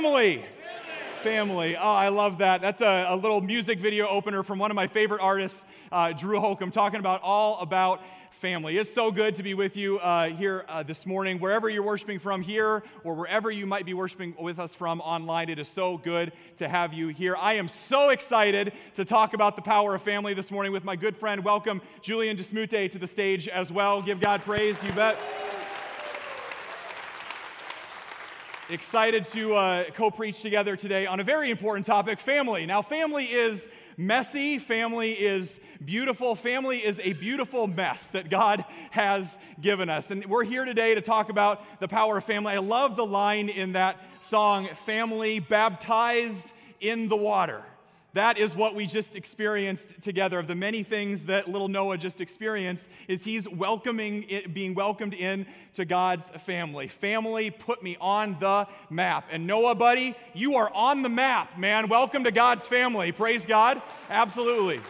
Family. Family. Oh, I love that. That's a, a little music video opener from one of my favorite artists, uh, Drew Holcomb, talking about all about family. It's so good to be with you uh, here uh, this morning, wherever you're worshiping from here or wherever you might be worshiping with us from online. It is so good to have you here. I am so excited to talk about the power of family this morning with my good friend. Welcome Julian Dismute to the stage as well. Give God praise, you bet. Excited to uh, co preach together today on a very important topic family. Now, family is messy, family is beautiful, family is a beautiful mess that God has given us. And we're here today to talk about the power of family. I love the line in that song, Family Baptized in the Water. That is what we just experienced together. Of the many things that little Noah just experienced, is he's welcoming, it, being welcomed in to God's family. Family put me on the map. And Noah, buddy, you are on the map, man. Welcome to God's family. Praise God. Absolutely.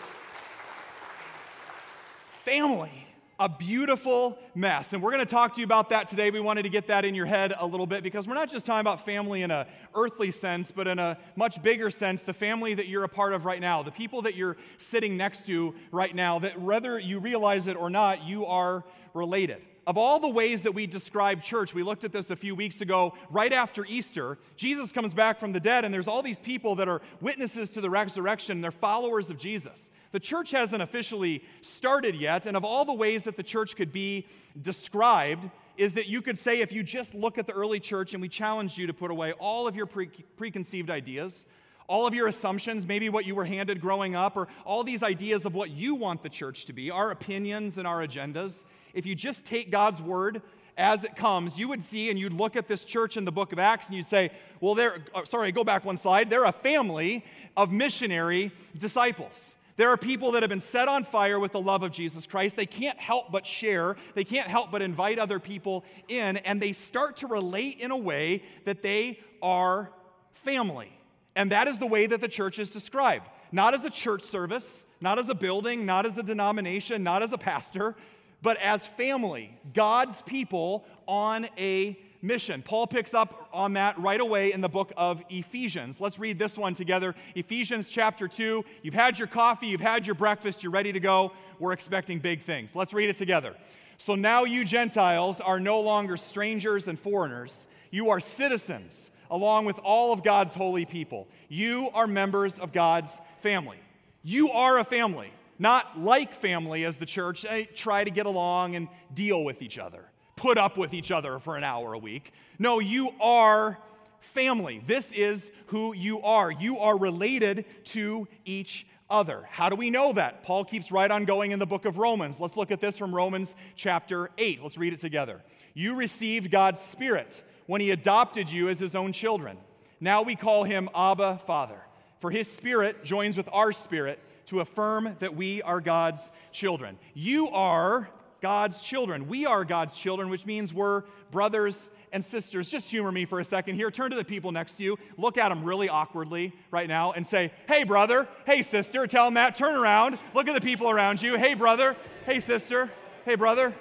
Family a beautiful mess. And we're going to talk to you about that today. We wanted to get that in your head a little bit because we're not just talking about family in a earthly sense, but in a much bigger sense, the family that you're a part of right now, the people that you're sitting next to right now, that whether you realize it or not, you are related. Of all the ways that we describe church, we looked at this a few weeks ago, right after Easter. Jesus comes back from the dead, and there's all these people that are witnesses to the resurrection. and They're followers of Jesus. The church hasn't officially started yet, and of all the ways that the church could be described, is that you could say if you just look at the early church and we challenge you to put away all of your pre- preconceived ideas, all of your assumptions, maybe what you were handed growing up, or all these ideas of what you want the church to be, our opinions and our agendas, if you just take God's word as it comes, you would see and you'd look at this church in the book of Acts and you'd say, well, they're, uh, sorry, go back one slide. They're a family of missionary disciples. There are people that have been set on fire with the love of Jesus Christ. They can't help but share, they can't help but invite other people in, and they start to relate in a way that they are family. And that is the way that the church is described. Not as a church service, not as a building, not as a denomination, not as a pastor, but as family, God's people on a mission. Paul picks up on that right away in the book of Ephesians. Let's read this one together. Ephesians chapter 2. You've had your coffee, you've had your breakfast, you're ready to go. We're expecting big things. Let's read it together. So now you Gentiles are no longer strangers and foreigners, you are citizens along with all of God's holy people. You are members of God's family. You are a family, not like family as the church. They try to get along and deal with each other put up with each other for an hour a week. No, you are family. This is who you are. You are related to each other. How do we know that? Paul keeps right on going in the book of Romans. Let's look at this from Romans chapter 8. Let's read it together. You received God's Spirit when He adopted you as His own children. Now we call Him Abba, Father. For His Spirit joins with our spirit to affirm that we are God's children. You are God's children. We are God's children, which means we're brothers and sisters. Just humor me for a second here. Turn to the people next to you. Look at them really awkwardly right now and say, Hey, brother. Hey, sister. Tell them that. Turn around. Look at the people around you. Hey, brother. Hey, sister. Hey, brother.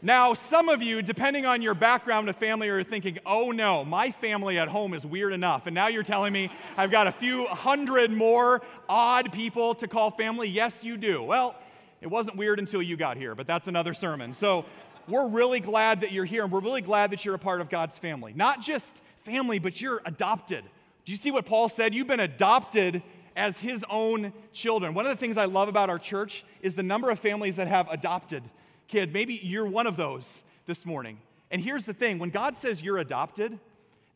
Now, some of you, depending on your background of family, are thinking, oh no, my family at home is weird enough. And now you're telling me I've got a few hundred more odd people to call family. Yes, you do. Well, it wasn't weird until you got here, but that's another sermon. So we're really glad that you're here, and we're really glad that you're a part of God's family. Not just family, but you're adopted. Do you see what Paul said? You've been adopted as his own children. One of the things I love about our church is the number of families that have adopted kid. Maybe you're one of those this morning. And here's the thing when God says you're adopted,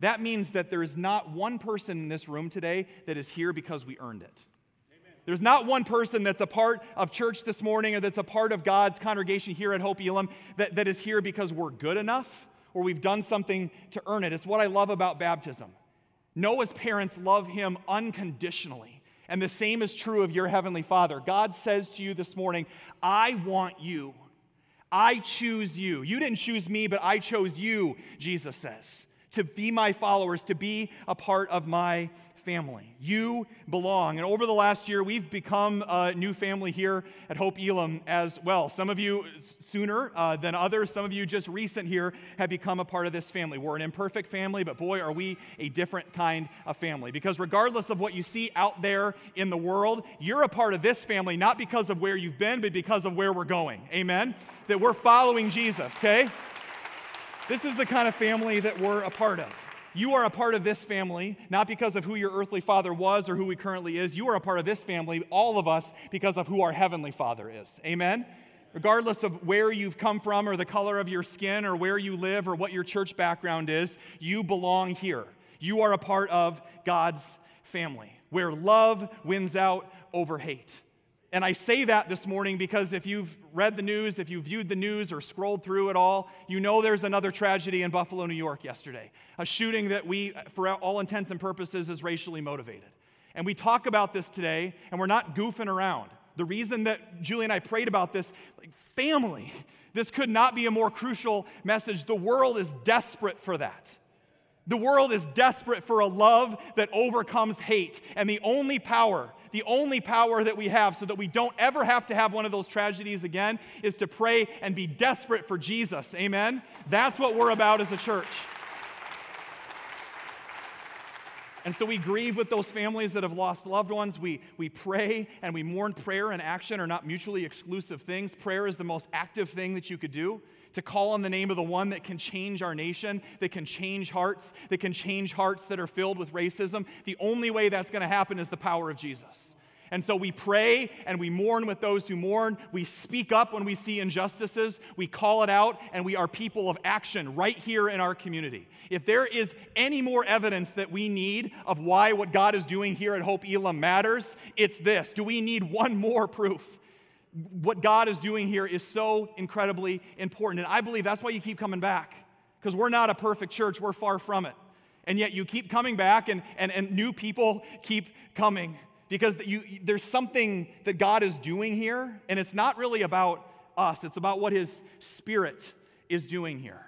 that means that there is not one person in this room today that is here because we earned it. There's not one person that's a part of church this morning or that's a part of God's congregation here at Hope Elam that, that is here because we're good enough or we've done something to earn it. It's what I love about baptism. Noah's parents love him unconditionally. And the same is true of your Heavenly Father. God says to you this morning, I want you. I choose you. You didn't choose me, but I chose you, Jesus says, to be my followers, to be a part of my family. You belong. And over the last year, we've become a new family here at Hope Elam as well. Some of you sooner uh, than others, some of you just recent here have become a part of this family. We're an imperfect family, but boy, are we a different kind of family. Because regardless of what you see out there in the world, you're a part of this family, not because of where you've been, but because of where we're going. Amen? That we're following Jesus, okay? This is the kind of family that we're a part of. You are a part of this family, not because of who your earthly father was or who he currently is. You are a part of this family, all of us, because of who our heavenly father is. Amen? Regardless of where you've come from or the color of your skin or where you live or what your church background is, you belong here. You are a part of God's family where love wins out over hate. And I say that this morning because if you've read the news, if you've viewed the news or scrolled through it all, you know there's another tragedy in Buffalo, New York yesterday. A shooting that we, for all intents and purposes, is racially motivated. And we talk about this today, and we're not goofing around. The reason that Julie and I prayed about this, like family, this could not be a more crucial message. The world is desperate for that. The world is desperate for a love that overcomes hate. And the only power the only power that we have so that we don't ever have to have one of those tragedies again is to pray and be desperate for Jesus. Amen? That's what we're about as a church. And so we grieve with those families that have lost loved ones. We, we pray and we mourn. Prayer and action are not mutually exclusive things. Prayer is the most active thing that you could do to call on the name of the one that can change our nation, that can change hearts, that can change hearts that are filled with racism. The only way that's going to happen is the power of Jesus. And so we pray and we mourn with those who mourn. We speak up when we see injustices. We call it out, and we are people of action right here in our community. If there is any more evidence that we need of why what God is doing here at Hope Elam matters, it's this. Do we need one more proof? What God is doing here is so incredibly important. And I believe that's why you keep coming back, because we're not a perfect church, we're far from it. And yet you keep coming back, and, and, and new people keep coming because you, there's something that God is doing here, and it's not really about us, it's about what His Spirit is doing here.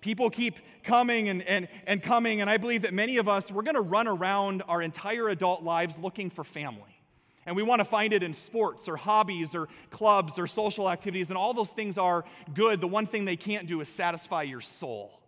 People keep coming and, and, and coming, and I believe that many of us, we're gonna run around our entire adult lives looking for family. And we want to find it in sports or hobbies or clubs or social activities, and all those things are good. The one thing they can't do is satisfy your soul.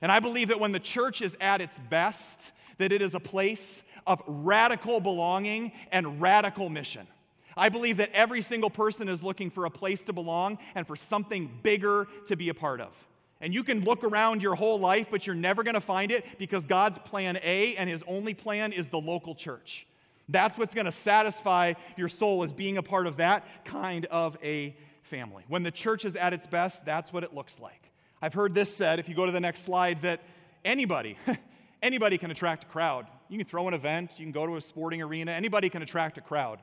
And I believe that when the church is at its best, that it is a place of radical belonging and radical mission. I believe that every single person is looking for a place to belong and for something bigger to be a part of. And you can look around your whole life, but you're never going to find it because God's plan A and his only plan is the local church. That's what's going to satisfy your soul as being a part of that kind of a family. When the church is at its best, that's what it looks like. I've heard this said, if you go to the next slide, that anybody, anybody can attract a crowd. You can throw an event, you can go to a sporting arena, anybody can attract a crowd,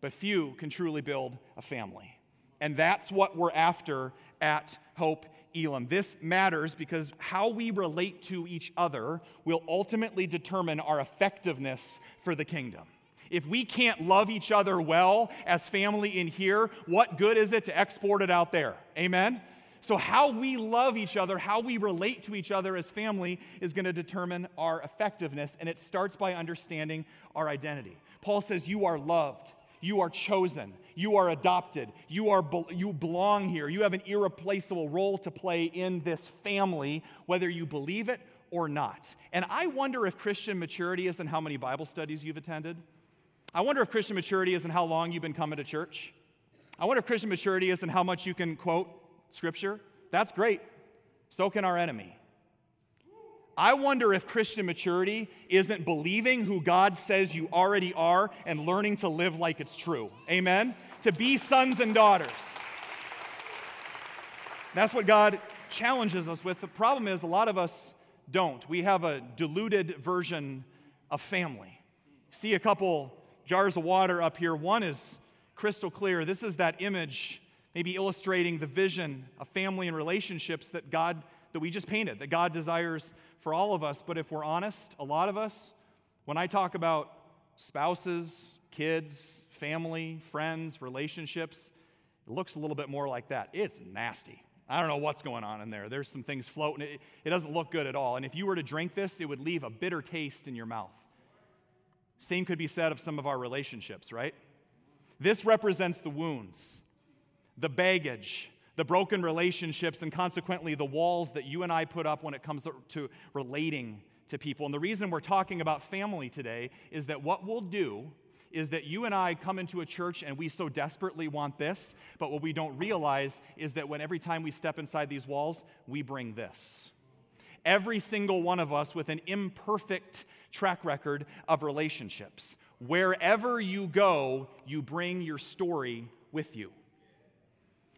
but few can truly build a family. And that's what we're after at Hope Elam. This matters because how we relate to each other will ultimately determine our effectiveness for the kingdom. If we can't love each other well as family in here, what good is it to export it out there? Amen? So, how we love each other, how we relate to each other as family is going to determine our effectiveness, and it starts by understanding our identity. Paul says, You are loved, you are chosen, you are adopted. You, are, you belong here. You have an irreplaceable role to play in this family, whether you believe it or not. And I wonder if Christian maturity is in how many Bible studies you've attended. I wonder if Christian maturity isn't how long you've been coming to church. I wonder if Christian maturity isn't how much you can quote scripture. That's great. So can our enemy. I wonder if Christian maturity isn't believing who God says you already are and learning to live like it's true. Amen? To be sons and daughters. That's what God challenges us with. The problem is, a lot of us don't. We have a diluted version of family. See a couple jars of water up here. One is crystal clear. This is that image, maybe illustrating the vision of family and relationships that God, that we just painted, that God desires for all of us. But if we're honest, a lot of us, when I talk about spouses, kids, family, friends, relationships, it looks a little bit more like that. It's nasty. I don't know what's going on in there. There's some things floating. It, it, doesn't look good at all. And if you were to drink this, it would leave a bitter taste in your mouth. Same could be said of some of our relationships, right? This represents the wounds, the baggage, the broken relationships, and consequently the walls that you and I put up when it comes to relating to people. And the reason we're talking about family today is that what we'll do is that you and I come into a church and we so desperately want this, but what we don't realize is that when every time we step inside these walls, we bring this. Every single one of us with an imperfect track record of relationships. Wherever you go, you bring your story with you.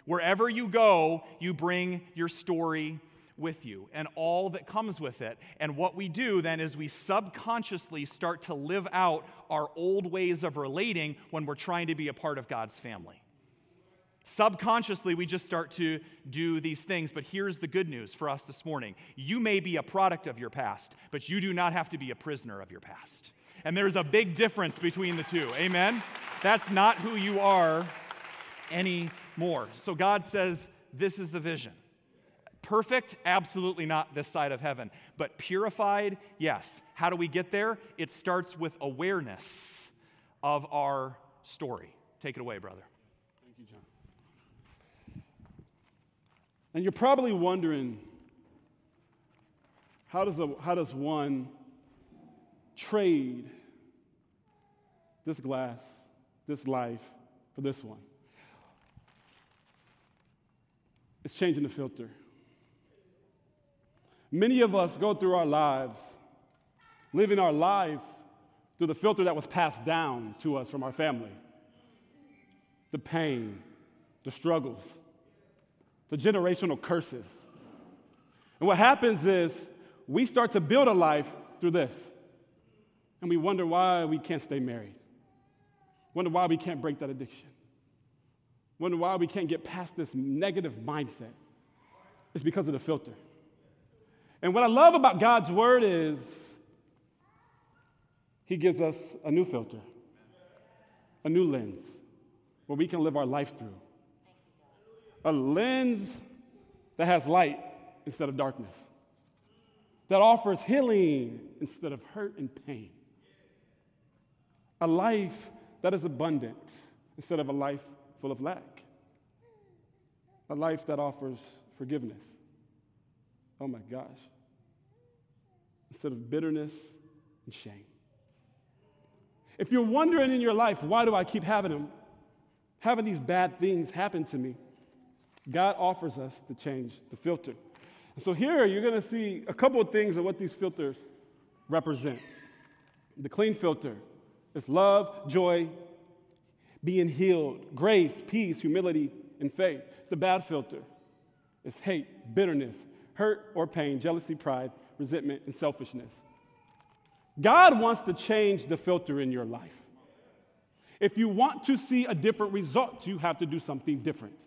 Wherever you go, you bring your story with you and all that comes with it. And what we do then is we subconsciously start to live out our old ways of relating when we're trying to be a part of God's family. Subconsciously, we just start to do these things. But here's the good news for us this morning you may be a product of your past, but you do not have to be a prisoner of your past. And there's a big difference between the two. Amen? That's not who you are anymore. So God says, This is the vision. Perfect? Absolutely not this side of heaven. But purified? Yes. How do we get there? It starts with awareness of our story. Take it away, brother. Thank you, John. And you're probably wondering how does, a, how does one trade this glass, this life, for this one? It's changing the filter. Many of us go through our lives living our life through the filter that was passed down to us from our family the pain, the struggles, the generational curses. And what happens is we start to build a life through this. And we wonder why we can't stay married. Wonder why we can't break that addiction. Wonder why we can't get past this negative mindset. It's because of the filter. And what I love about God's word is He gives us a new filter, a new lens where we can live our life through. A lens that has light instead of darkness, that offers healing instead of hurt and pain. A life that is abundant instead of a life full of lack. A life that offers forgiveness Oh my gosh. Instead of bitterness and shame. If you're wondering in your life, why do I keep having them, having these bad things happen to me? God offers us to change the filter. And so here you're going to see a couple of things of what these filters represent. The clean filter is love, joy, being healed, grace, peace, humility, and faith. The bad filter is hate, bitterness, hurt or pain, jealousy, pride, resentment, and selfishness. God wants to change the filter in your life. If you want to see a different result, you have to do something different.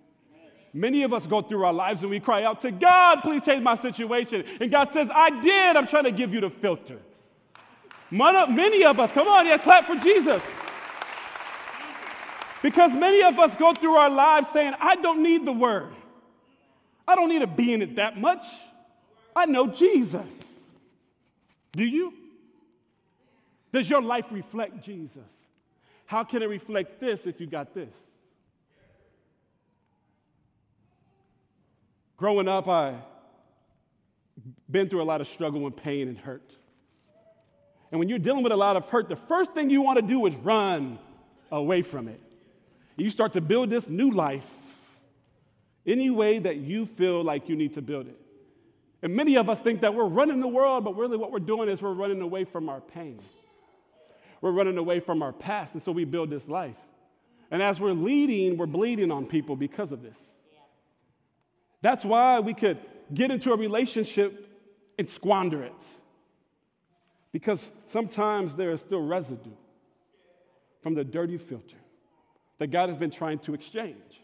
Many of us go through our lives and we cry out to God, please change my situation. And God says, I did. I'm trying to give you the filter. Many of us, come on, yeah, clap for Jesus. Because many of us go through our lives saying, I don't need the word. I don't need to be in it that much. I know Jesus. Do you? Does your life reflect Jesus? How can it reflect this if you got this? Growing up, I been through a lot of struggle and pain and hurt. And when you're dealing with a lot of hurt, the first thing you want to do is run away from it. You start to build this new life any way that you feel like you need to build it. And many of us think that we're running the world, but really what we're doing is we're running away from our pain. We're running away from our past, and so we build this life. And as we're leading, we're bleeding on people because of this. That's why we could get into a relationship and squander it. Because sometimes there is still residue from the dirty filter that God has been trying to exchange.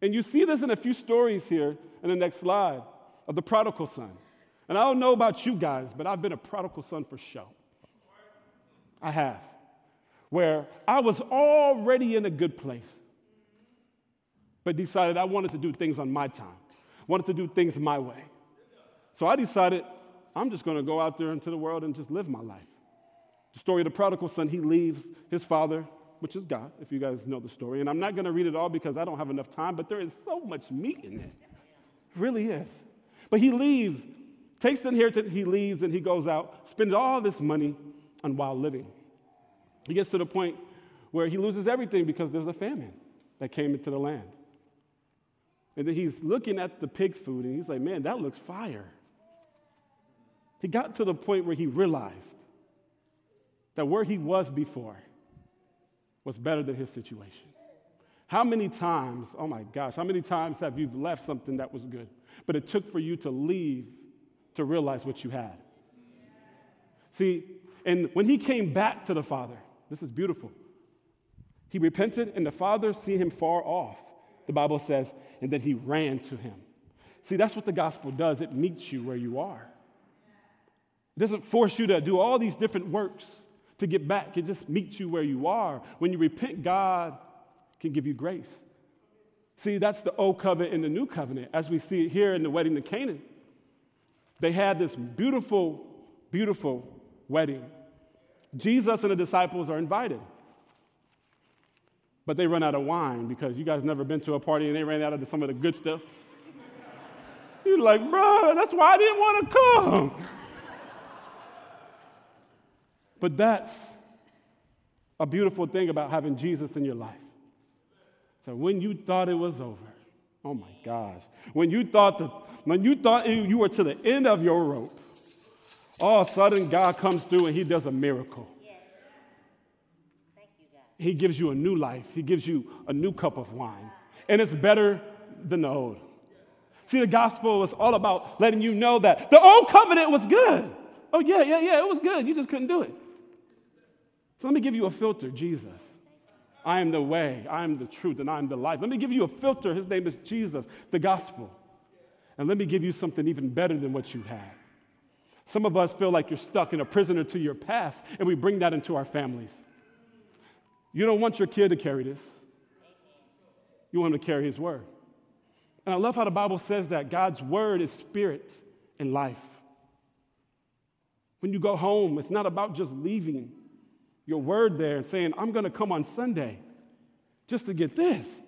And you see this in a few stories here in the next slide of the prodigal son. And I don't know about you guys, but I've been a prodigal son for show. I have. Where I was already in a good place, but decided I wanted to do things on my time, wanted to do things my way. So I decided I'm just going to go out there into the world and just live my life. The story of the prodigal son, he leaves his father, which is God, if you guys know the story. And I'm not going to read it all because I don't have enough time, but there is so much meat in it. It really is. But he leaves, takes the inheritance, he leaves, and he goes out, spends all this money on wild living. He gets to the point where he loses everything because there's a famine that came into the land. And then he's looking at the pig food and he's like, man, that looks fire. He got to the point where he realized that where he was before was better than his situation. How many times, oh my gosh, how many times have you left something that was good, but it took for you to leave to realize what you had? See, and when he came back to the Father, this is beautiful. He repented, and the Father, seeing him far off, the Bible says, and then he ran to him. See, that's what the gospel does. It meets you where you are. It doesn't force you to do all these different works to get back. It just meets you where you are. When you repent, God can give you grace. See, that's the old covenant and the new covenant, as we see it here in the wedding to Cana. They had this beautiful, beautiful wedding. Jesus and the disciples are invited. But they run out of wine because you guys never been to a party and they ran out of some of the good stuff. You're like, bro, that's why I didn't want to come. But that's a beautiful thing about having Jesus in your life. So when you thought it was over, oh my gosh, when you thought that, when you thought you were to the end of your rope, all of a sudden God comes through and He does a miracle. He gives you a new life. He gives you a new cup of wine, and it's better than the old. See, the gospel is all about letting you know that the old covenant was good. Oh yeah, yeah, yeah, it was good. You just couldn't do it. So let me give you a filter Jesus. I am the way, I am the truth, and I am the life. Let me give you a filter. His name is Jesus, the gospel. And let me give you something even better than what you had. Some of us feel like you're stuck and a prisoner to your past, and we bring that into our families. You don't want your kid to carry this, you want him to carry his word. And I love how the Bible says that God's word is spirit and life. When you go home, it's not about just leaving your word there and saying, I'm going to come on Sunday just to get this.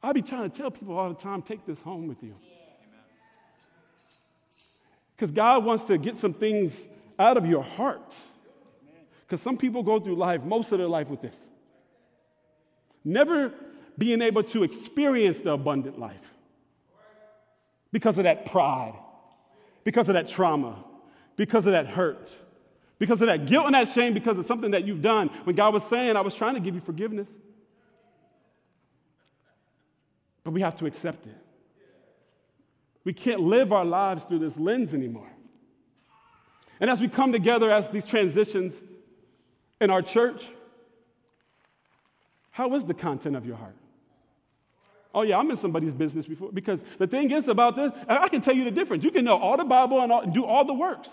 I be trying to tell people all the time take this home with you. Because God wants to get some things out of your heart. Because some people go through life, most of their life, with this. Never being able to experience the abundant life because of that pride, because of that trauma, because of that hurt because of that guilt and that shame, because of something that you've done. When God was saying, I was trying to give you forgiveness. But we have to accept it. We can't live our lives through this lens anymore. And as we come together as these transitions in our church, how is the content of your heart? Oh, yeah, I'm in somebody's business before. Because the thing is about this, I can tell you the difference. You can know all the Bible and, all, and do all the works.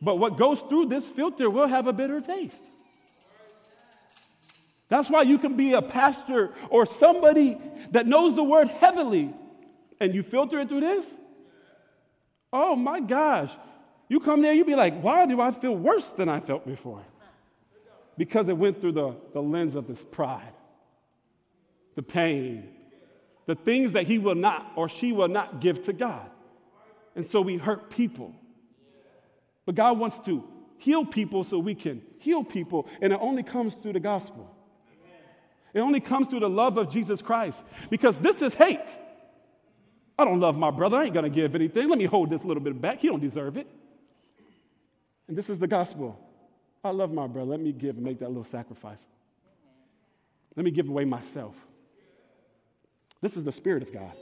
But what goes through this filter will have a bitter taste. That's why you can be a pastor or somebody that knows the word heavily and you filter it through this. Oh my gosh. You come there, you be like, why do I feel worse than I felt before? Because it went through the, the lens of this pride, the pain, the things that he will not or she will not give to God. And so we hurt people. But God wants to heal people so we can heal people, and it only comes through the gospel. It only comes through the love of Jesus Christ because this is hate. I don't love my brother. I ain't going to give anything. Let me hold this little bit back. He don't deserve it. And this is the gospel. I love my brother. Let me give and make that little sacrifice. Let me give away myself. This is the Spirit of God.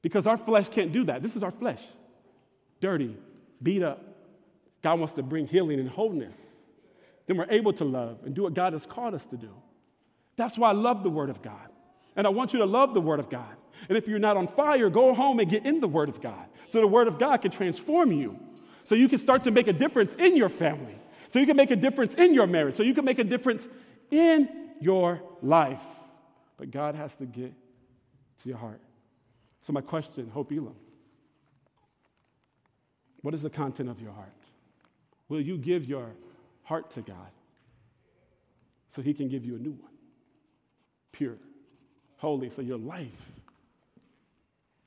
Because our flesh can't do that. This is our flesh. Dirty, beat up. God wants to bring healing and wholeness. Then we're able to love and do what God has called us to do. That's why I love the Word of God. And I want you to love the Word of God. And if you're not on fire, go home and get in the Word of God so the Word of God can transform you. So you can start to make a difference in your family. So you can make a difference in your marriage. So you can make a difference in your life. But God has to get to your heart. So, my question, Hope Elam, what is the content of your heart? Will you give your heart to God so He can give you a new one? Pure, holy, so your life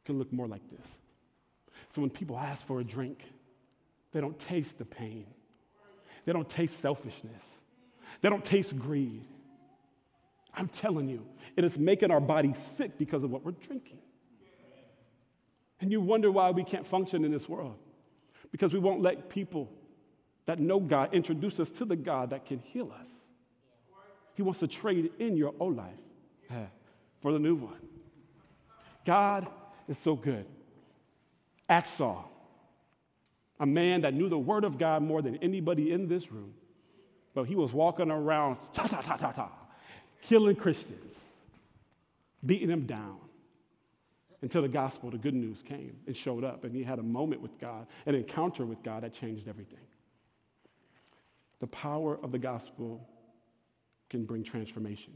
can look more like this. So, when people ask for a drink, they don't taste the pain, they don't taste selfishness, they don't taste greed. I'm telling you, it is making our body sick because of what we're drinking. And you wonder why we can't function in this world. Because we won't let people that know God introduce us to the God that can heal us. He wants to trade in your old life for the new one. God is so good. Achsah, a man that knew the word of God more than anybody in this room, but he was walking around, ta ta ta ta ta, killing Christians, beating them down until the gospel, the good news came and showed up, and he had a moment with God, an encounter with God that changed everything. The power of the gospel can bring transformation.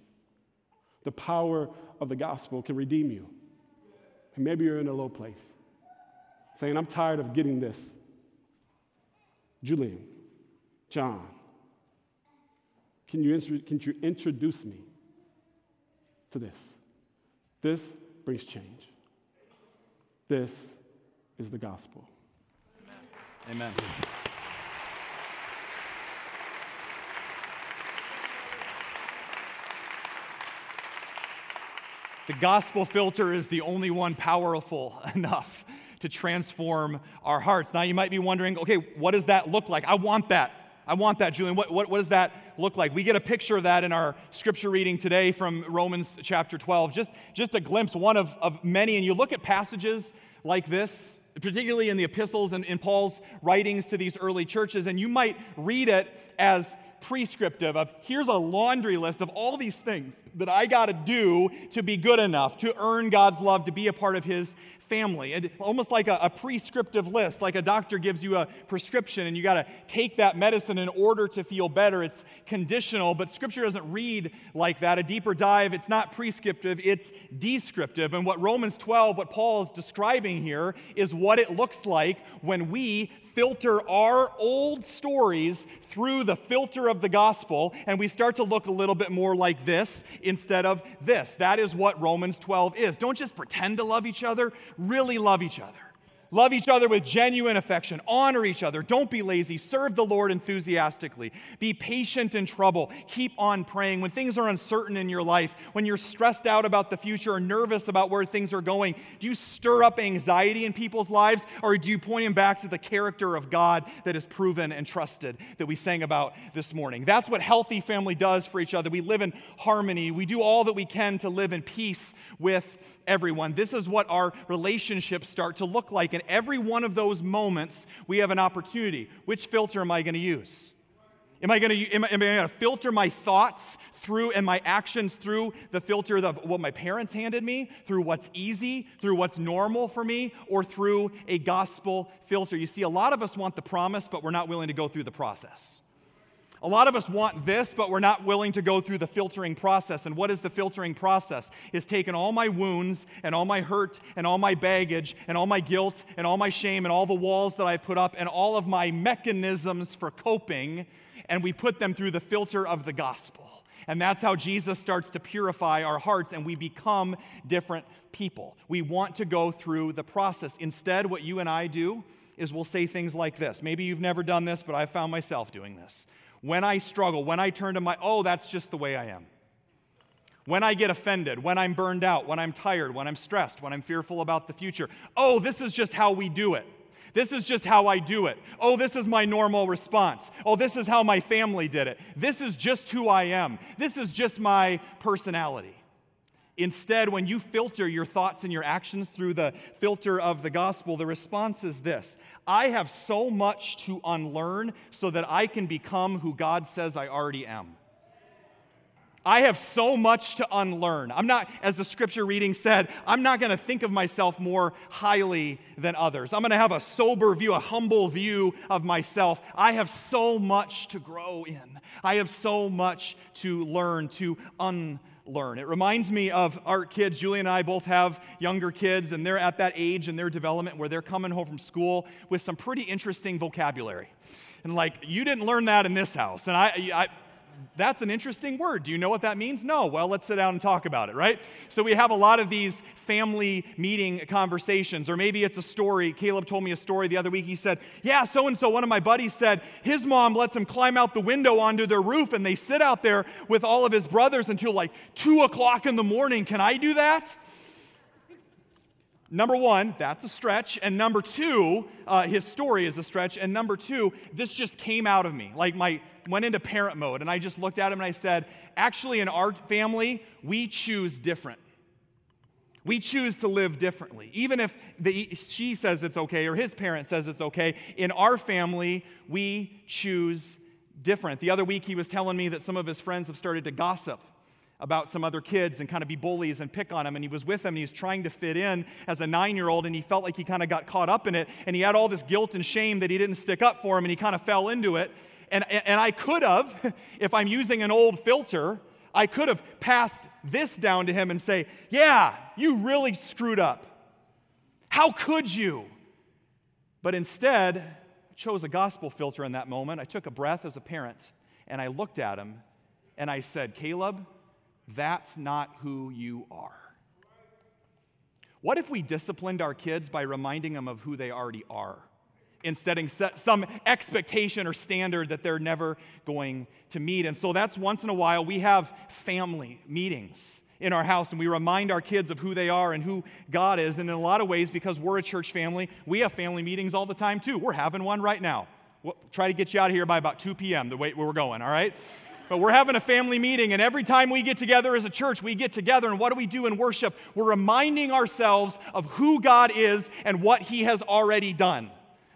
The power of the gospel can redeem you. And maybe you're in a low place, saying, I'm tired of getting this. Julian, John, can you, can you introduce me to this? This brings change. This is the gospel. Amen. The gospel filter is the only one powerful enough to transform our hearts. Now, you might be wondering, okay, what does that look like? I want that. I want that, Julian. What, what, what, does that look like? We get a picture of that in our scripture reading today from Romans chapter 12. Just, just a glimpse, one of, of many. And you look at passages like this, particularly in the epistles and in Paul's writings to these early churches, and you might read it as prescriptive of here's a laundry list of all these things that I got to do to be good enough, to earn God's love, to be a part of His family. And almost like a, a prescriptive list, like a doctor gives you a prescription and you got to take that medicine in order to feel better. It's conditional, but Scripture doesn't read like that. A deeper dive, it's not prescriptive, it's descriptive. And what Romans 12, what Paul is describing here, is what it looks like when we filter our old stories through the filter of the gospel and we start to look a little bit more like this instead of this. That is what Romans 12 is. Don't just pretend to love each other, really love each other. Love each other with genuine affection. Honor each other. Don't be lazy. Serve the Lord enthusiastically. Be patient in trouble. Keep on praying. When things are uncertain in your life, when you're stressed out about the future or nervous about where things are going, do you stir up anxiety in people's lives or do you point them back to the character of God that is proven and trusted that we sang about this morning? That's what healthy family does for each other. We live in harmony. We do all that we can to live in peace with everyone. This is what our relationships start to look like in every one of those moments, we have an opportunity. Which filter am I going to use? Am I going am I, am I going to filter my thoughts through and my actions through the filter of what my parents handed me, through what's easy, through what's normal for me, or through a gospel filter? You see, a lot of us want the promise, but we're not willing to go through the process. A lot of us want this, but we're not willing to go through the filtering process. And what is the filtering process? Is taking all my wounds and all my hurt and all my baggage and all my guilt and all my shame and all the walls that I've put up and all of my mechanisms for coping, and we put them through the filter of the gospel. And that's how Jesus starts to purify our hearts and we become different people. We want to go through the process. Instead, what you and I do is we'll say things like this. Maybe you've never done this, but I've found myself doing this. When I struggle, when I turn to my, oh, that's just the way I am. When I get offended, when I'm burned out, when I'm tired, when I'm stressed, when I'm fearful about the future, oh, this is just how we do it. This is just how I do it. Oh, this is my normal response. Oh, this is how my family did it. This is just who I am. This is just my personality. Instead, when you filter your thoughts and your actions through the filter of the gospel, the response is this I have so much to unlearn so that I can become who God says I already am. I have so much to unlearn. I'm not, as the scripture reading said, I'm not going to think of myself more highly than others. I'm going to have a sober view, a humble view of myself. I have so much to grow in. I have so much to learn, to unlearn learn. It reminds me of our kids. Julie and I both have younger kids, and they're at that age in their development where they're coming home from school with some pretty interesting vocabulary. And like, you didn't learn that in this house. And I, I that's an interesting word. Do you know what that means? No. Well, let's sit down and talk about it, right? So we have a lot of these family meeting conversations, or maybe it's a story. Caleb told me a story the other week. He said, Yeah, so and so, one of my buddies said his mom lets him climb out the window onto their roof, and they sit out there with all of his brothers until like two o'clock in the morning. Can I do that? Number one, that's a stretch. And number two, uh, his story is a stretch. And number two, this just came out of me. Like my went into parent mode and I just looked at him and I said, actually, in our family, we choose different. We choose to live differently. Even if the, she says it's okay or his parent says it's okay, in our family, we choose different. The other week, he was telling me that some of his friends have started to gossip about some other kids and kind of be bullies and pick on them. And he was with them and he was trying to fit in as a nine year old and he felt like he kind of got caught up in it. And he had all this guilt and shame that he didn't stick up for him and he kind of fell into it. And, and I could have, if I'm using an old filter, I could have passed this down to him and say, Yeah, you really screwed up. How could you? But instead, I chose a gospel filter in that moment. I took a breath as a parent and I looked at him and I said, Caleb, that's not who you are. What if we disciplined our kids by reminding them of who they already are? in setting some expectation or standard that they're never going to meet. And so that's once in a while we have family meetings in our house and we remind our kids of who they are and who God is. And in a lot of ways, because we're a church family, we have family meetings all the time too. We're having one right now. We'll try to get you out of here by about 2 p.m., the way we're going, all right? But we're having a family meeting, and every time we get together as a church, we get together, and what do we do in worship? We're reminding ourselves of who God is and what He has already done.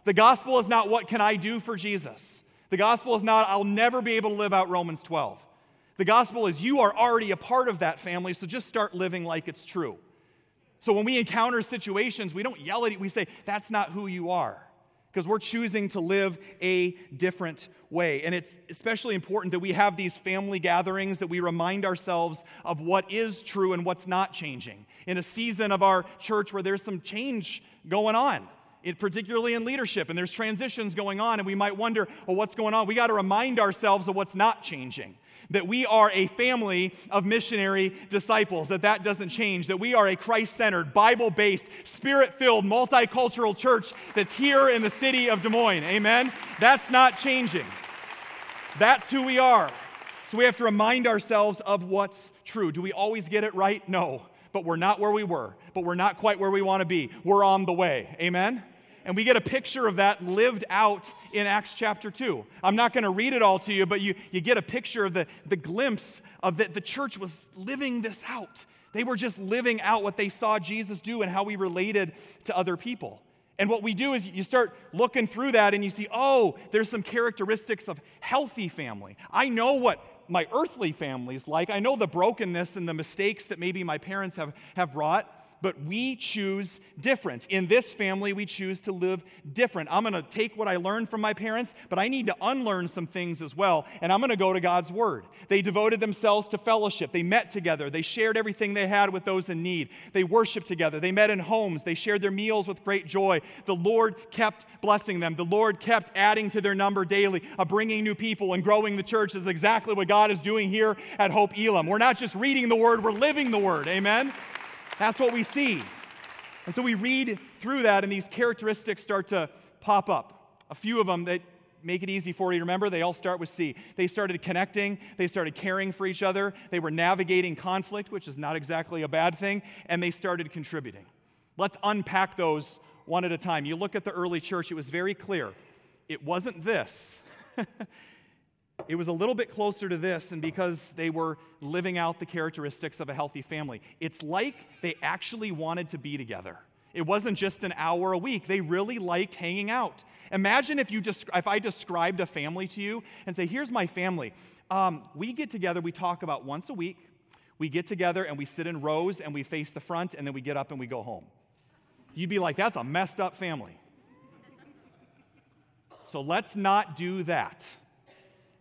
The gospel is not what can I do for Jesus. The gospel is not I'll never be able to live out Romans 12. The gospel is you are already a part of that family, so just start living like it's true. So when we encounter situations, we don't yell at it, we say, that's not who you are. Because we're choosing to live a different way. And it's especially important that we have these family gatherings that we remind ourselves of what is true and what's not changing. In a season of our church where there's some change going on, it, particularly in leadership, and there's transitions going on, and we might wonder, well, what's going on? We got to remind ourselves of what's not changing. That we are a family of missionary disciples, that that doesn't change, that we are a Christ centered, Bible based, spirit filled, multicultural church that's here in the city of Des Moines. Amen? That's not changing. That's who we are. So we have to remind ourselves of what's true. Do we always get it right? No. But we're not where we were, but we're not quite where we want to be. We're on the way. Amen? And we get a picture of that lived out in Acts chapter 2. I'm not going to read it all to you, but you, you get a picture of the, the glimpse of that the church was living this out. They were just living out what they saw Jesus do and how he related to other people. And what we do is you start looking through that and you see, oh, there's some characteristics of healthy family. I know what my earthly family's like. I know the brokenness and the mistakes that maybe my parents have, have brought but we choose different. In this family, we choose to live different. I'm going to take what I learned from my parents, but I need to unlearn some things as well, and I'm going to go to God's Word. They devoted themselves to fellowship. They met together. They shared everything they had with those in need. They worshiped together. They met in homes. They shared their meals with great joy. The Lord kept blessing them. The Lord kept adding to their number daily, of bringing new people and growing the church. Is exactly what God is doing here at Hope Elam. We're not just reading the Word, we're living the Word. Amen? That's what we see. And so we read through that, and these characteristics start to pop up. A few of them that make it easy for you to remember, they all start with C. They started connecting, they started caring for each other, they were navigating conflict, which is not exactly a bad thing, and they started contributing. Let's unpack those one at a time. You look at the early church, it was very clear. It wasn't this. it was a little bit closer to this, and because they were living out the characteristics of a healthy family, it's like they actually wanted to be together. It wasn't just an hour a week. They really liked hanging out. Imagine if, you desc- if I described a family to you and say, Here's my family. Um, we get together, we talk about once a week. We get together and we sit in rows and we face the front, and then we get up and we go home. You'd be like, That's a messed up family. So let's not do that.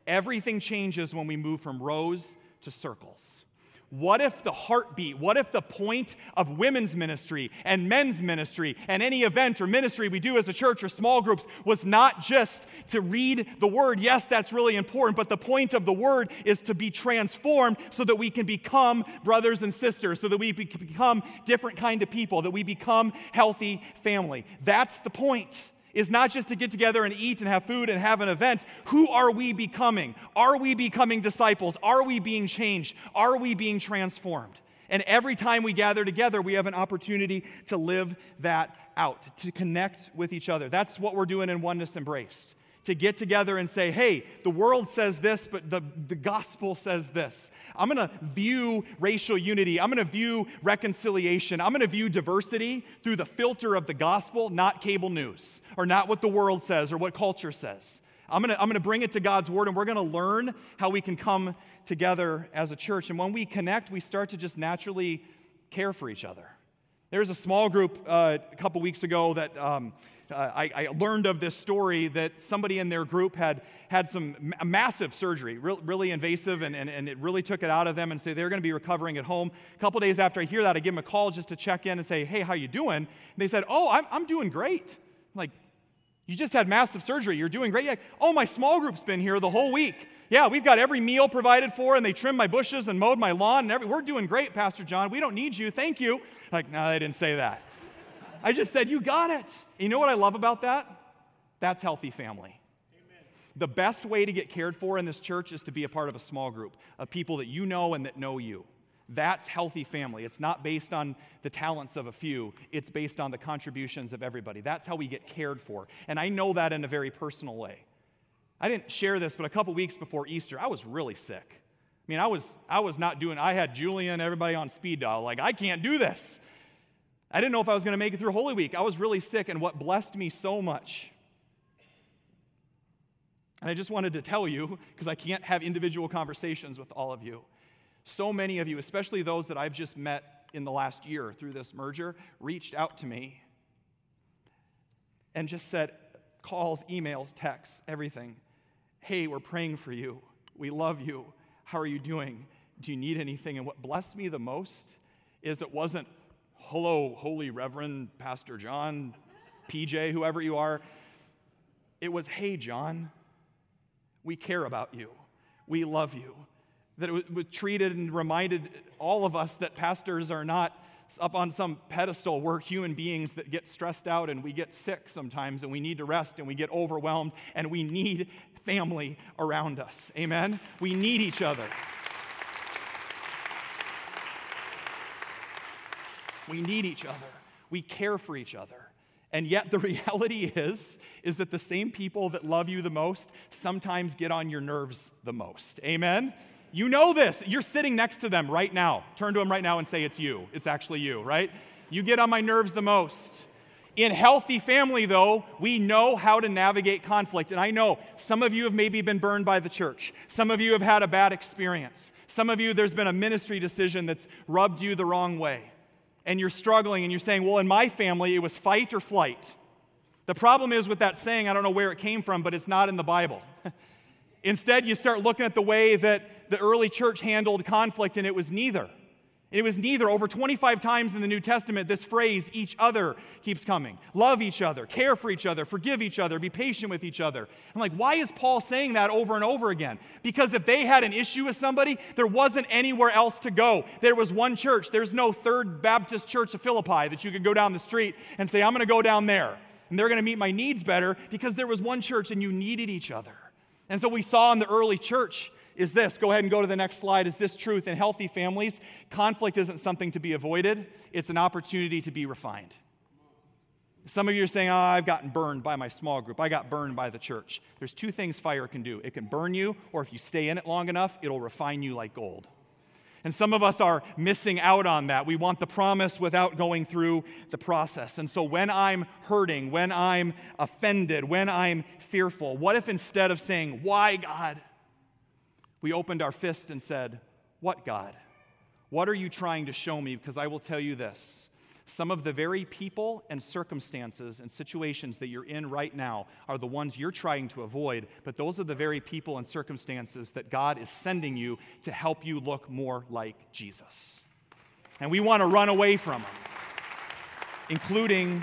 Everything changes when we move from rows to circles. What if the heartbeat, what if the point of women's ministry and men's ministry and any event or ministry we do as a church or small groups was not just to read the word? Yes, that's really important, but the point of the word is to be transformed so that we can become brothers and sisters, so that we become different kind of people, that we become healthy family. That's the point is not just to get together and eat and have food and have an event. Who are we becoming? Are we becoming disciples? Are we being changed? Are we being transformed? And every time we gather together, we have an opportunity to live that out, to connect with each other. That's what we're doing in Oneness Embraced to get together and say, hey, the world says this, but the, the gospel says this. I'm gonna view racial unity, I'm gonna view reconciliation, I'm gonna view diversity through the filter of the gospel, not cable news, or not what the world says or what culture says. I'm gonna, I'm gonna bring it to God's word and we're gonna learn how we can come together as a church. And when we connect, we start to just naturally care for each other. There was a small group uh, a couple weeks ago that um, uh, I, I, learned of this story that somebody in their group had had some massive surgery, re- really invasive, and, and, and it really took it out of them and say they're going to be recovering at home. A couple days after I hear that, I give them a call just to check in and say, hey, how you doing? And they said, oh, I'm, I'm doing great. I'm like, you just had massive surgery. You're doing great. Oh, my small group's been here the whole week. Yeah, we've got every meal provided for, and they trimmed my bushes and mowed my lawn, and every, we're doing great, Pastor John. We don't need you. Thank you. Like, no, they didn't say that. I just said, You got it. You know what I love about that? That's healthy family. Amen. The best way to get cared for in this church is to be a part of a small group of people that you know and that know you. That's healthy family. It's not based on the talents of a few, it's based on the contributions of everybody. That's how we get cared for. And I know that in a very personal way. I didn't share this, but a couple weeks before Easter, I was really sick. I mean, I was, I was not doing, I had Julian, everybody on speed dial. Like, I can't do this. I didn't know if I was going to make it through Holy Week. I was really sick, and what blessed me so much. And I just wanted to tell you, because I can't have individual conversations with all of you. So many of you, especially those that I've just met in the last year through this merger, reached out to me and just said, calls, emails, texts, everything. Hey, we're praying for you. We love you. How are you doing? Do you need anything? And what blessed me the most is it wasn't, hello, Holy Reverend Pastor John, PJ, whoever you are. It was, hey, John, we care about you. We love you. That it was treated and reminded all of us that pastors are not up on some pedestal. We're human beings that get stressed out and we get sick sometimes and we need to rest and we get overwhelmed and we need family around us. Amen? We need each other. We need each other. We care for each other. And yet the reality is is that the same people that love you the most sometimes get on your nerves the most. Amen. You know this. You're sitting next to them right now. Turn to them right now and say it's you. It's actually you, right? You get on my nerves the most. In healthy family, though, we know how to navigate conflict. And I know some of you have maybe been burned by the church. Some of you have had a bad experience. Some of you, there's been a ministry decision that's rubbed you the wrong way and you're struggling and you're saying, well, in my family, it was fight or flight. The problem is with that saying, I don't know where it came from, but it's not in the Bible. Instead, you start looking at the way that the early church handled conflict, and it was neither. It was neither. Over 25 times in the New Testament, this phrase, each other, keeps coming. Love each other, care for each other, forgive each other, be patient with each other. I'm like, why is Paul saying that over and over again? Because if they had an issue with somebody, there wasn't anywhere else to go. There was one church. There's no Third Baptist Church of Philippi that you could go down the street and say, I'm going to go down there. And they're going to meet my needs better because there was one church and you needed each other. And so we saw in the early church is this go ahead and go to the next slide is this truth in healthy families conflict isn't something to be avoided it's an opportunity to be refined Some of you are saying, oh, I've gotten burned by my small group. I got burned by the church. There's two things fire can do it can burn you, or if you stay in it long enough, it'll refine you like gold. And some of us are missing out on that. We want the promise without going through the process. And so when I'm hurting, when I'm offended, when I'm fearful, what if instead of saying, Why, God, we opened our fist and said, What, God? What are you trying to show me? Because I will tell you this some of the very people and circumstances and situations that you're in right now are the ones you're trying to avoid, but those are the very people and circumstances that God is sending you to help you look more like Jesus. And we want to run away from them, including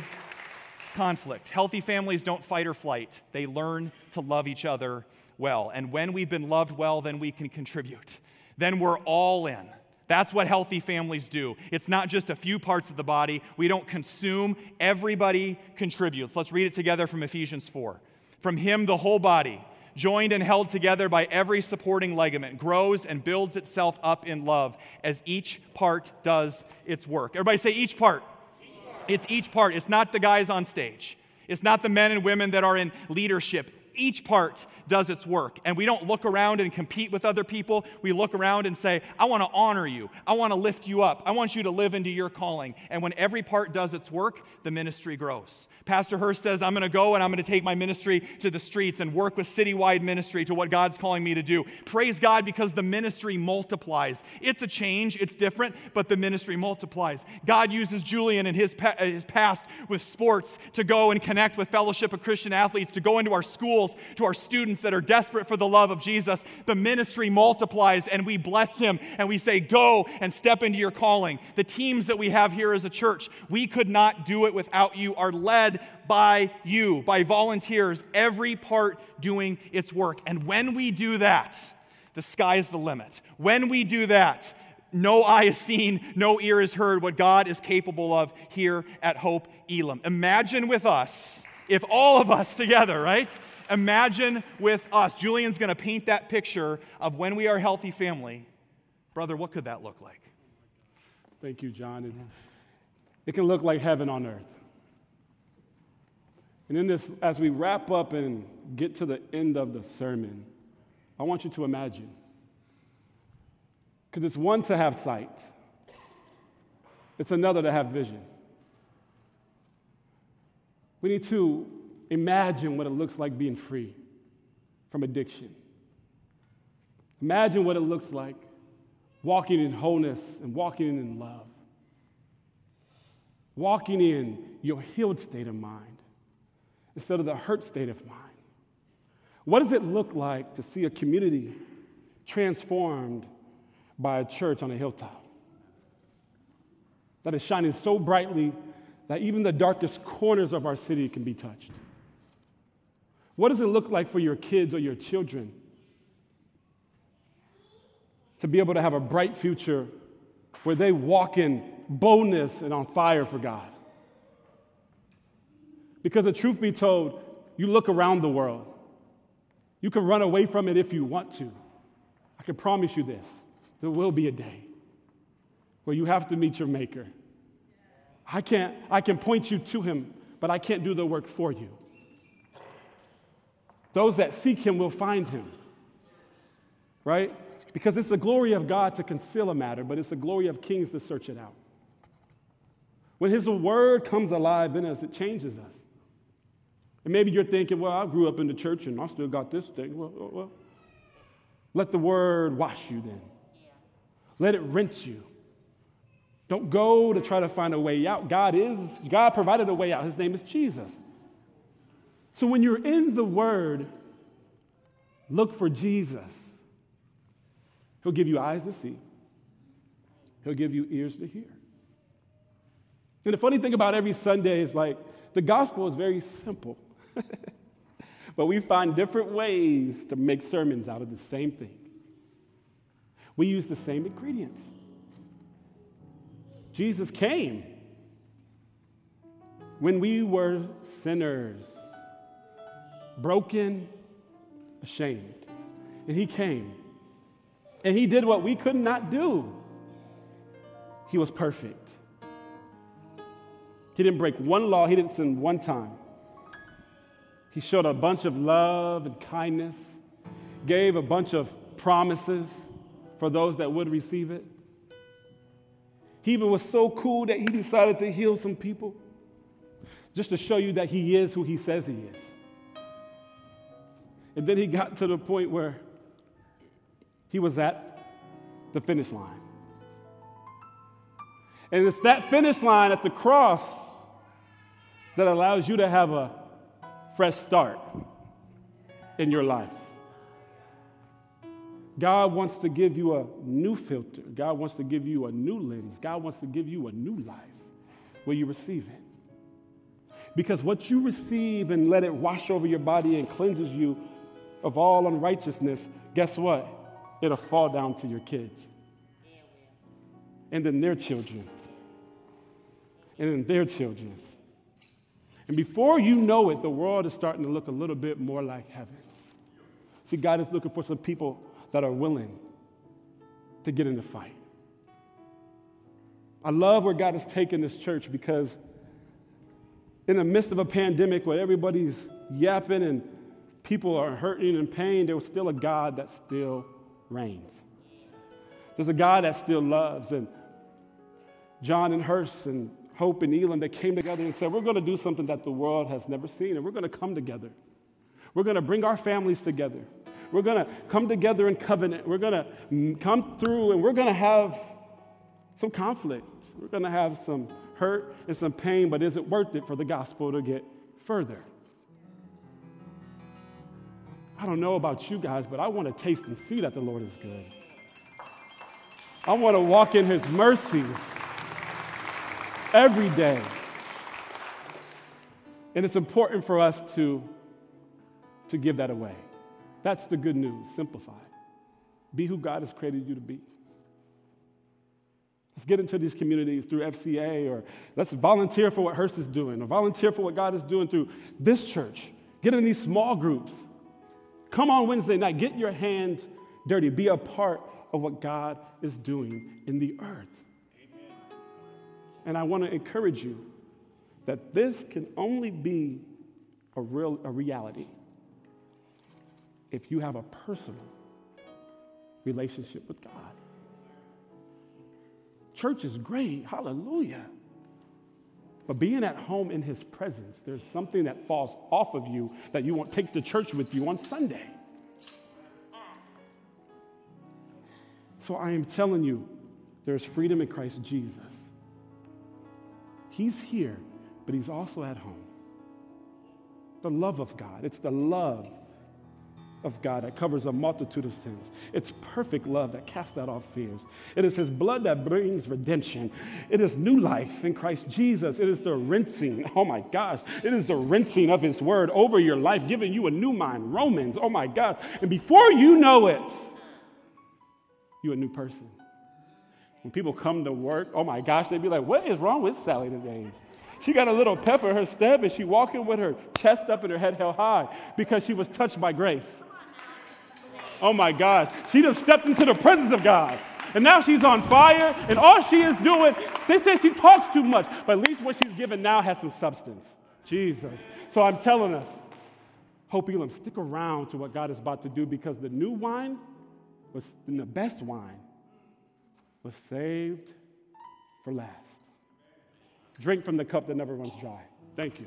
conflict. Healthy families don't fight or flight, they learn to love each other well. And when we've been loved well, then we can contribute. Then we're all in. That's what healthy families do. It's not just a few parts of the body. We don't consume, everybody contributes. Let's read it together from Ephesians 4. From him, the whole body, joined and held together by every supporting ligament, grows and builds itself up in love as each part does its work. Everybody say, each part. Each part. It's each part. It's not the guys on stage. It's not the men and women that are in leadership each part does its work. And we don't look around and compete with other people. We look around and say, I want to honor you. I want to lift you up. I want you to live into your calling. And when every part does its work, the ministry grows. Pastor Hurst says, I'm going to go and I'm going to take my ministry to the streets and work with citywide ministry to what God's calling me to do. Praise God because the ministry multiplies. It's a change, it's different, but the ministry multiplies. God uses Julian and his, pa- his past with sports to go and connect with Fellowship of Christian Athletes, to go into our schools, to our students that are desperate for the love of Jesus. The ministry multiplies and we bless him and we say, Go and step into your calling. The teams that we have here as a church, we could not do it without you, are led by you, by volunteers, every part doing its work. And when we do that, the sky's the limit. When we do that, no eye is seen, no ear is heard what God is capable of here at Hope Elam. Imagine with us, if all of us together, right? Imagine with us. Julian's going to paint that picture of when we are a healthy family. Brother, what could that look like? Thank you, John. It's, it can look like heaven on earth. And in this, as we wrap up and get to the end of the sermon, I want you to imagine. Because it's one to have sight, it's another to have vision. We need to imagine what it looks like being free from addiction. Imagine what it looks like walking in wholeness and walking in love, walking in your healed state of mind instead of the hurt state of mind? What does it look like to see a community transformed by a church on a hilltop that is shining so brightly that even the darkest corners of our city can be touched? What does it look like for your kids or your children to be able to have a bright future where they walk in boldness and on fire for God? Because the truth be told, you look around the world. You can run away from it if you want to. I can promise you this there will be a day where you have to meet your Maker. I, can't, I can point you to Him, but I can't do the work for you. Those that seek Him will find Him, right? Because it's the glory of God to conceal a matter, but it's the glory of kings to search it out. When His word comes alive in us, it changes us. And maybe you're thinking, well, I grew up in the church and I still got this thing. Well, well, well. let the word wash you then. Let it rinse you. Don't go to try to find a way out. God is, God provided a way out. His name is Jesus. So when you're in the Word, look for Jesus. He'll give you eyes to see, He'll give you ears to hear. And the funny thing about every Sunday is like the gospel is very simple. but we find different ways to make sermons out of the same thing. We use the same ingredients. Jesus came when we were sinners, broken, ashamed. And He came. And He did what we could not do. He was perfect. He didn't break one law, he didn't sin one time. He showed a bunch of love and kindness, gave a bunch of promises for those that would receive it. He even was so cool that he decided to heal some people just to show you that he is who he says he is. And then he got to the point where he was at the finish line. And it's that finish line at the cross that allows you to have a fresh start in your life. God wants to give you a new filter. God wants to give you a new lens. God wants to give you a new life where you receive it. Because what you receive and let it wash over your body and cleanses you of all unrighteousness, guess what? It'll fall down to your kids. And then their children. And then their children. And before you know it, the world is starting to look a little bit more like heaven. See, God is looking for some people that are willing to get in the fight. I love where God has taken this church because in the midst of a pandemic where everybody's yapping and people are hurting and pain, there was still a God that still reigns. There's a God that still loves. And John and Hurst and Hope and Elam, they came together and said, We're going to do something that the world has never seen, and we're going to come together. We're going to bring our families together. We're going to come together in covenant. We're going to come through and we're going to have some conflict. We're going to have some hurt and some pain, but is it worth it for the gospel to get further? I don't know about you guys, but I want to taste and see that the Lord is good. I want to walk in his mercies every day. And it's important for us to, to give that away. That's the good news, simplified. Be who God has created you to be. Let's get into these communities through FCA, or let's volunteer for what Hurst is doing, or volunteer for what God is doing through this church. Get in these small groups. Come on Wednesday night, get your hands dirty. Be a part of what God is doing in the earth. Amen. And I want to encourage you that this can only be a real a reality if you have a personal relationship with God. Church is great, hallelujah. But being at home in his presence, there's something that falls off of you that you won't take to church with you on Sunday. So I am telling you, there's freedom in Christ Jesus. He's here, but he's also at home. The love of God, it's the love of God that covers a multitude of sins. It's perfect love that casts out all fears. It is His blood that brings redemption. It is new life in Christ Jesus. It is the rinsing, oh my gosh, it is the rinsing of His word over your life, giving you a new mind. Romans, oh my God. And before you know it, you're a new person. When people come to work, oh my gosh, they'd be like, what is wrong with Sally today? She got a little pep in her step and she walking with her chest up and her head held high because she was touched by grace. Oh my God. She just stepped into the presence of God. And now she's on fire, and all she is doing, they say she talks too much, but at least what she's given now has some substance. Jesus. So I'm telling us, Hope Elam, stick around to what God is about to do because the new wine was, the best wine was saved for last. Drink from the cup that never runs dry. Thank you.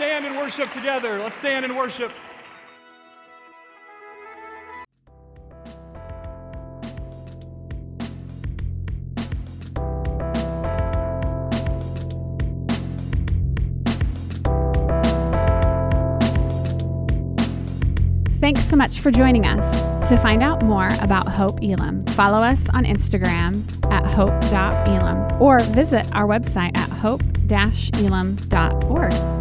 Stand and worship together. Let's stand and worship. Thanks so much for joining us. To find out more about Hope Elam, follow us on Instagram at hope.elam or visit our website at hope-elam.org.